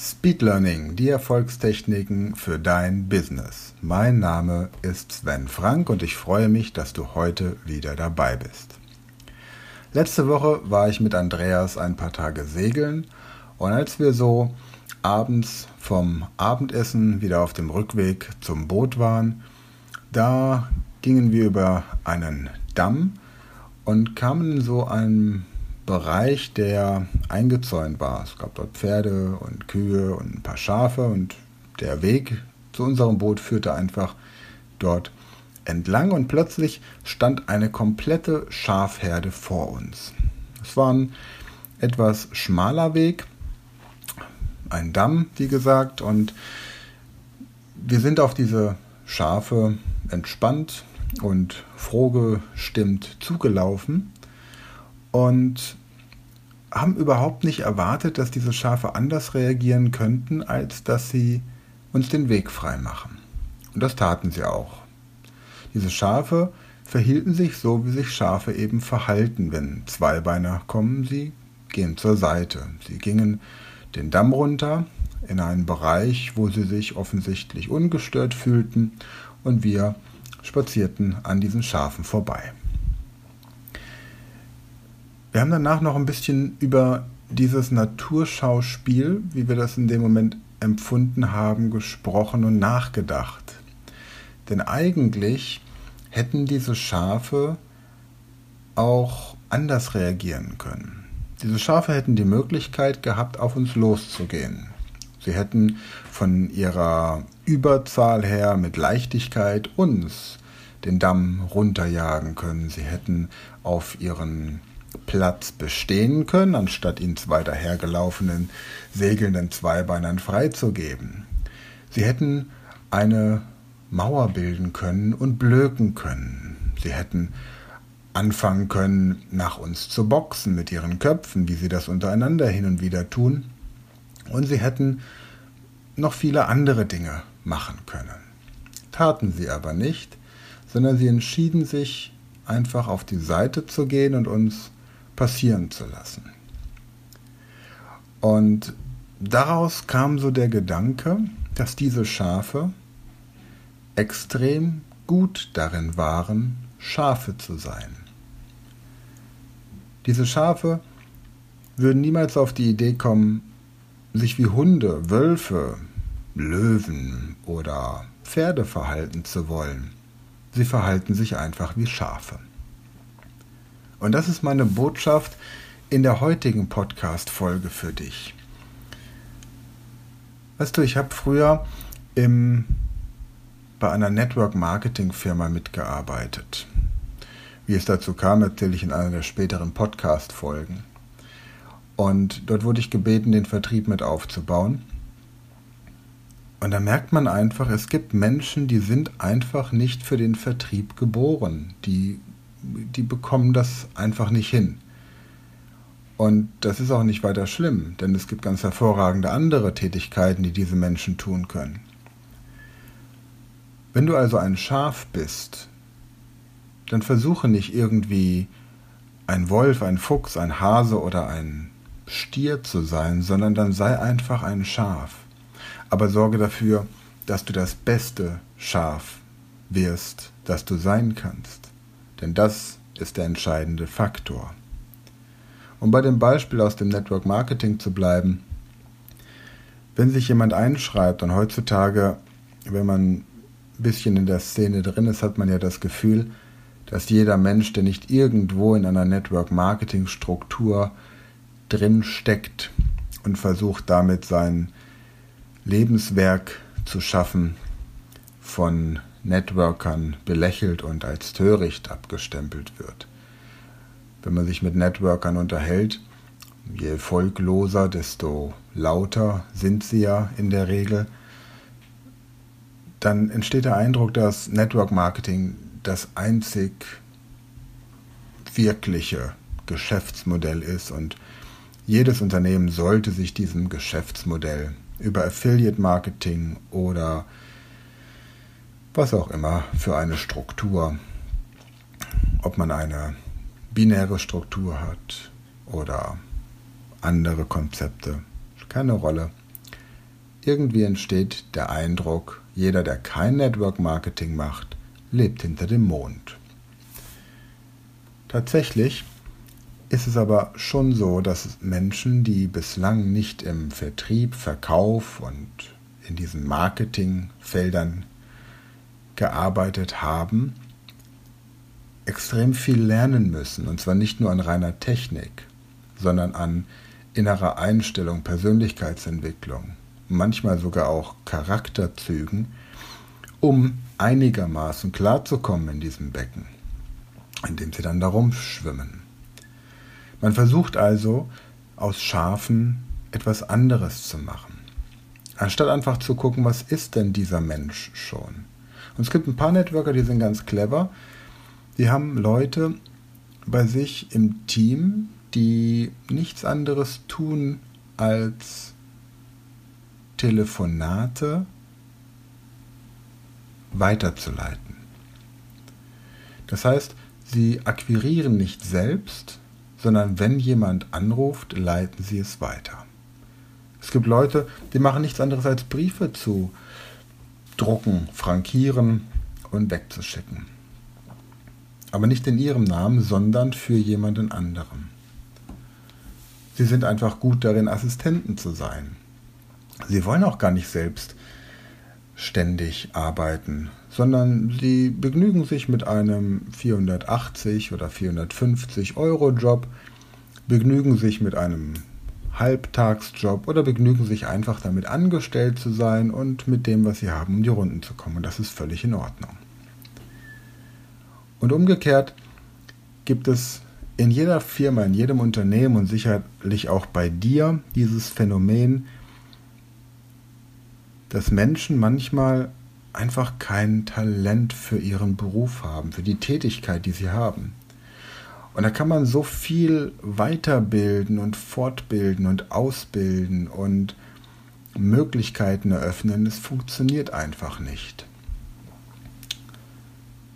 Speed Learning, die Erfolgstechniken für dein Business. Mein Name ist Sven Frank und ich freue mich, dass du heute wieder dabei bist. Letzte Woche war ich mit Andreas ein paar Tage segeln und als wir so abends vom Abendessen wieder auf dem Rückweg zum Boot waren, da gingen wir über einen Damm und kamen so einem Bereich, der eingezäunt war. Es gab dort Pferde und Kühe und ein paar Schafe und der Weg zu unserem Boot führte einfach dort entlang und plötzlich stand eine komplette Schafherde vor uns. Es war ein etwas schmaler Weg, ein Damm, wie gesagt, und wir sind auf diese Schafe entspannt und frohgestimmt zugelaufen und haben überhaupt nicht erwartet, dass diese Schafe anders reagieren könnten, als dass sie uns den Weg frei machen. Und das taten sie auch. Diese Schafe verhielten sich so, wie sich Schafe eben verhalten, wenn Zweibeiner kommen. Sie gehen zur Seite. Sie gingen den Damm runter in einen Bereich, wo sie sich offensichtlich ungestört fühlten und wir spazierten an diesen Schafen vorbei. Wir haben danach noch ein bisschen über dieses Naturschauspiel, wie wir das in dem Moment empfunden haben, gesprochen und nachgedacht. Denn eigentlich hätten diese Schafe auch anders reagieren können. Diese Schafe hätten die Möglichkeit gehabt, auf uns loszugehen. Sie hätten von ihrer Überzahl her mit Leichtigkeit uns den Damm runterjagen können. Sie hätten auf ihren Platz bestehen können, anstatt ihn zwei dahergelaufenen, segelnden Zweibeinern freizugeben. Sie hätten eine Mauer bilden können und blöken können. Sie hätten anfangen können, nach uns zu boxen mit ihren Köpfen, wie sie das untereinander hin und wieder tun. Und sie hätten noch viele andere Dinge machen können. Taten sie aber nicht, sondern sie entschieden sich, einfach auf die Seite zu gehen und uns passieren zu lassen. Und daraus kam so der Gedanke, dass diese Schafe extrem gut darin waren, Schafe zu sein. Diese Schafe würden niemals auf die Idee kommen, sich wie Hunde, Wölfe, Löwen oder Pferde verhalten zu wollen. Sie verhalten sich einfach wie Schafe. Und das ist meine Botschaft in der heutigen Podcast-Folge für dich. Weißt du, ich habe früher im, bei einer Network-Marketing-Firma mitgearbeitet. Wie es dazu kam, erzähle ich in einer der späteren Podcast-Folgen. Und dort wurde ich gebeten, den Vertrieb mit aufzubauen. Und da merkt man einfach, es gibt Menschen, die sind einfach nicht für den Vertrieb geboren. Die die bekommen das einfach nicht hin. Und das ist auch nicht weiter schlimm, denn es gibt ganz hervorragende andere Tätigkeiten, die diese Menschen tun können. Wenn du also ein Schaf bist, dann versuche nicht irgendwie ein Wolf, ein Fuchs, ein Hase oder ein Stier zu sein, sondern dann sei einfach ein Schaf. Aber sorge dafür, dass du das beste Schaf wirst, das du sein kannst. Denn das ist der entscheidende Faktor. Um bei dem Beispiel aus dem Network Marketing zu bleiben, wenn sich jemand einschreibt und heutzutage, wenn man ein bisschen in der Szene drin ist, hat man ja das Gefühl, dass jeder Mensch, der nicht irgendwo in einer Network Marketing Struktur drin steckt und versucht damit sein Lebenswerk zu schaffen, von Networkern belächelt und als töricht abgestempelt wird. Wenn man sich mit Networkern unterhält, je erfolgloser, desto lauter sind sie ja in der Regel, dann entsteht der Eindruck, dass Network Marketing das einzig wirkliche Geschäftsmodell ist und jedes Unternehmen sollte sich diesem Geschäftsmodell über Affiliate Marketing oder was auch immer für eine Struktur, ob man eine binäre Struktur hat oder andere Konzepte, keine Rolle. irgendwie entsteht der Eindruck, jeder, der kein Network Marketing macht, lebt hinter dem Mond. Tatsächlich ist es aber schon so, dass Menschen, die bislang nicht im Vertrieb, Verkauf und in diesen Marketingfeldern gearbeitet haben, extrem viel lernen müssen. Und zwar nicht nur an reiner Technik, sondern an innerer Einstellung, Persönlichkeitsentwicklung, manchmal sogar auch Charakterzügen, um einigermaßen klarzukommen in diesem Becken, in dem sie dann darum schwimmen. Man versucht also, aus Schafen etwas anderes zu machen. Anstatt einfach zu gucken, was ist denn dieser Mensch schon? Und es gibt ein paar Networker, die sind ganz clever. Die haben Leute bei sich im Team, die nichts anderes tun als Telefonate weiterzuleiten. Das heißt, sie akquirieren nicht selbst, sondern wenn jemand anruft, leiten sie es weiter. Es gibt Leute, die machen nichts anderes als Briefe zu drucken, frankieren und wegzuschicken. Aber nicht in ihrem Namen, sondern für jemanden anderen. Sie sind einfach gut darin, Assistenten zu sein. Sie wollen auch gar nicht selbst ständig arbeiten, sondern sie begnügen sich mit einem 480 oder 450 Euro Job, begnügen sich mit einem Halbtagsjob oder begnügen sich einfach damit angestellt zu sein und mit dem, was sie haben, um die Runden zu kommen. Und das ist völlig in Ordnung. Und umgekehrt gibt es in jeder Firma, in jedem Unternehmen und sicherlich auch bei dir dieses Phänomen, dass Menschen manchmal einfach kein Talent für ihren Beruf haben, für die Tätigkeit, die sie haben. Und da kann man so viel weiterbilden und fortbilden und ausbilden und Möglichkeiten eröffnen. Es funktioniert einfach nicht.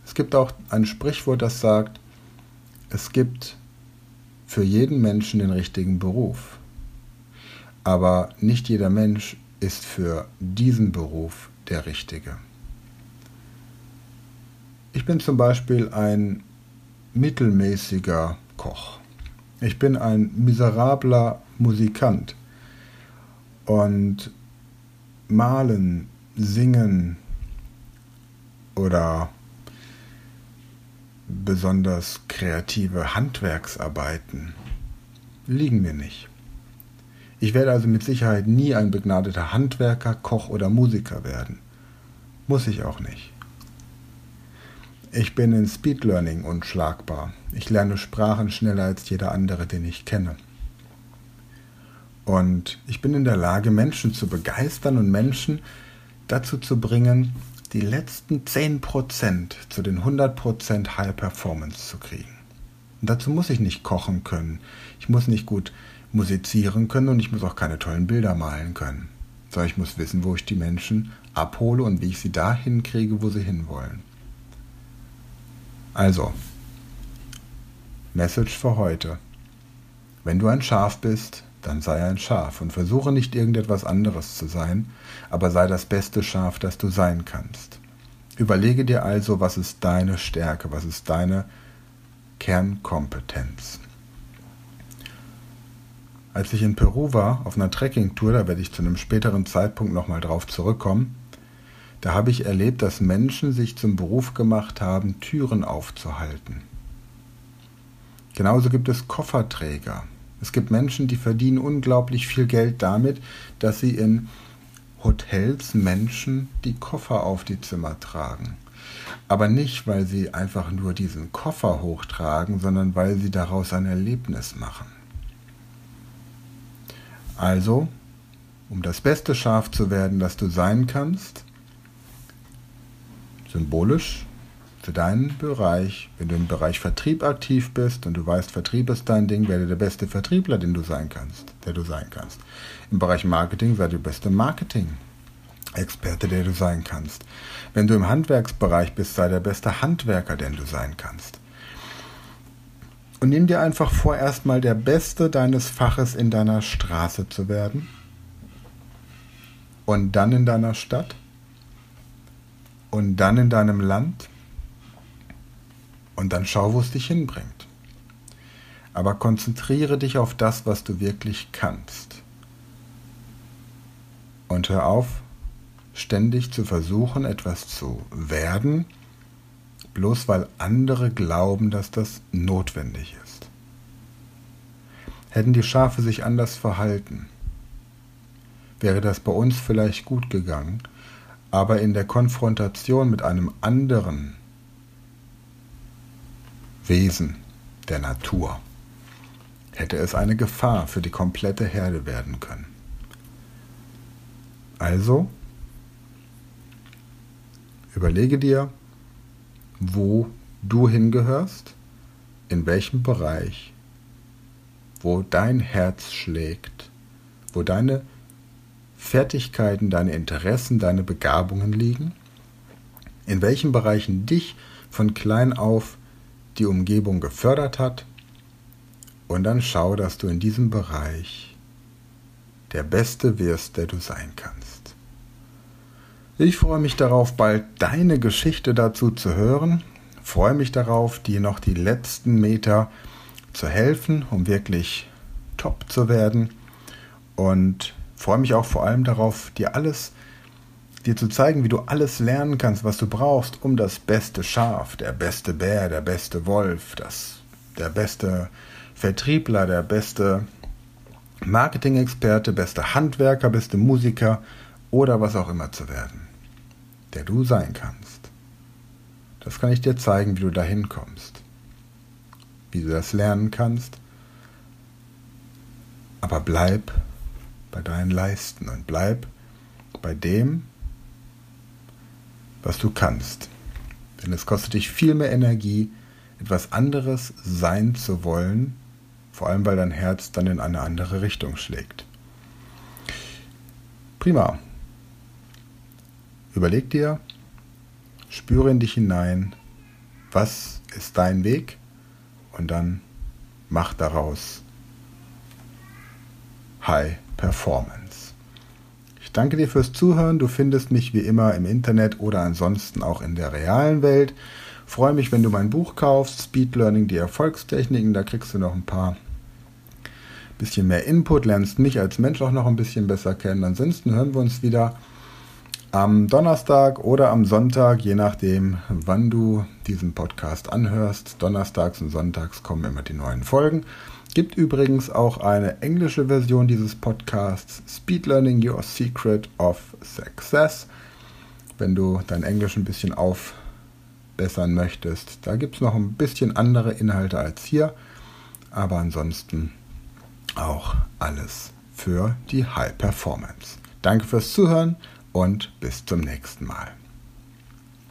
Es gibt auch ein Sprichwort, das sagt, es gibt für jeden Menschen den richtigen Beruf. Aber nicht jeder Mensch ist für diesen Beruf der richtige. Ich bin zum Beispiel ein mittelmäßiger Koch. Ich bin ein miserabler Musikant. Und malen, singen oder besonders kreative Handwerksarbeiten liegen mir nicht. Ich werde also mit Sicherheit nie ein begnadeter Handwerker, Koch oder Musiker werden. Muss ich auch nicht. Ich bin in Speed Learning unschlagbar. Ich lerne Sprachen schneller als jeder andere, den ich kenne. Und ich bin in der Lage, Menschen zu begeistern und Menschen dazu zu bringen, die letzten 10% zu den 100% High Performance zu kriegen. Und dazu muss ich nicht kochen können. Ich muss nicht gut musizieren können und ich muss auch keine tollen Bilder malen können. Sondern ich muss wissen, wo ich die Menschen abhole und wie ich sie dahin kriege, wo sie hinwollen. Also, Message für heute. Wenn du ein Schaf bist, dann sei ein Schaf und versuche nicht irgendetwas anderes zu sein, aber sei das beste Schaf, das du sein kannst. Überlege dir also, was ist deine Stärke, was ist deine Kernkompetenz. Als ich in Peru war, auf einer Trekkingtour, da werde ich zu einem späteren Zeitpunkt nochmal drauf zurückkommen, da habe ich erlebt, dass Menschen sich zum Beruf gemacht haben, Türen aufzuhalten. Genauso gibt es Kofferträger. Es gibt Menschen, die verdienen unglaublich viel Geld damit, dass sie in Hotels Menschen die Koffer auf die Zimmer tragen. Aber nicht, weil sie einfach nur diesen Koffer hochtragen, sondern weil sie daraus ein Erlebnis machen. Also, um das beste Schaf zu werden, das du sein kannst, symbolisch für deinen Bereich, wenn du im Bereich Vertrieb aktiv bist und du weißt, Vertrieb ist dein Ding, werde der beste Vertriebler, den du sein kannst, der du sein kannst. Im Bereich Marketing sei der beste Marketing-Experte, der du sein kannst. Wenn du im Handwerksbereich bist, sei der beste Handwerker, den du sein kannst. Und nimm dir einfach vor, erstmal der Beste deines Faches in deiner Straße zu werden und dann in deiner Stadt und dann in deinem Land und dann schau, wo es dich hinbringt. Aber konzentriere dich auf das, was du wirklich kannst. Und hör auf, ständig zu versuchen, etwas zu werden, bloß weil andere glauben, dass das notwendig ist. Hätten die Schafe sich anders verhalten, wäre das bei uns vielleicht gut gegangen, aber in der Konfrontation mit einem anderen Wesen der Natur hätte es eine Gefahr für die komplette Herde werden können. Also, überlege dir, wo du hingehörst, in welchem Bereich, wo dein Herz schlägt, wo deine Fertigkeiten, deine Interessen, deine Begabungen liegen, in welchen Bereichen dich von klein auf die Umgebung gefördert hat und dann schau, dass du in diesem Bereich der Beste wirst, der du sein kannst. Ich freue mich darauf, bald deine Geschichte dazu zu hören. Freue mich darauf, dir noch die letzten Meter zu helfen, um wirklich top zu werden. Und freue mich auch vor allem darauf, dir alles, dir zu zeigen, wie du alles lernen kannst, was du brauchst, um das beste Schaf, der beste Bär, der beste Wolf, das, der beste Vertriebler, der beste Marketing-Experte, beste Handwerker, beste Musiker oder was auch immer zu werden, der du sein kannst. Das kann ich dir zeigen, wie du dahin kommst, wie du das lernen kannst. Aber bleib bei deinen Leisten und bleib bei dem, was du kannst. Denn es kostet dich viel mehr Energie, etwas anderes sein zu wollen, vor allem weil dein Herz dann in eine andere Richtung schlägt. Prima. Überleg dir, spüre in dich hinein, was ist dein Weg und dann mach daraus High Performance. Ich danke dir fürs Zuhören. Du findest mich wie immer im Internet oder ansonsten auch in der realen Welt. Freue mich, wenn du mein Buch kaufst, Speed Learning, die Erfolgstechniken. Da kriegst du noch ein paar bisschen mehr Input, lernst mich als Mensch auch noch ein bisschen besser kennen. Ansonsten hören wir uns wieder am Donnerstag oder am Sonntag, je nachdem, wann du diesen Podcast anhörst. Donnerstags und Sonntags kommen immer die neuen Folgen. Gibt übrigens auch eine englische Version dieses Podcasts, Speed Learning Your Secret of Success. Wenn du dein Englisch ein bisschen aufbessern möchtest, da gibt es noch ein bisschen andere Inhalte als hier, aber ansonsten auch alles für die High Performance. Danke fürs Zuhören und bis zum nächsten Mal.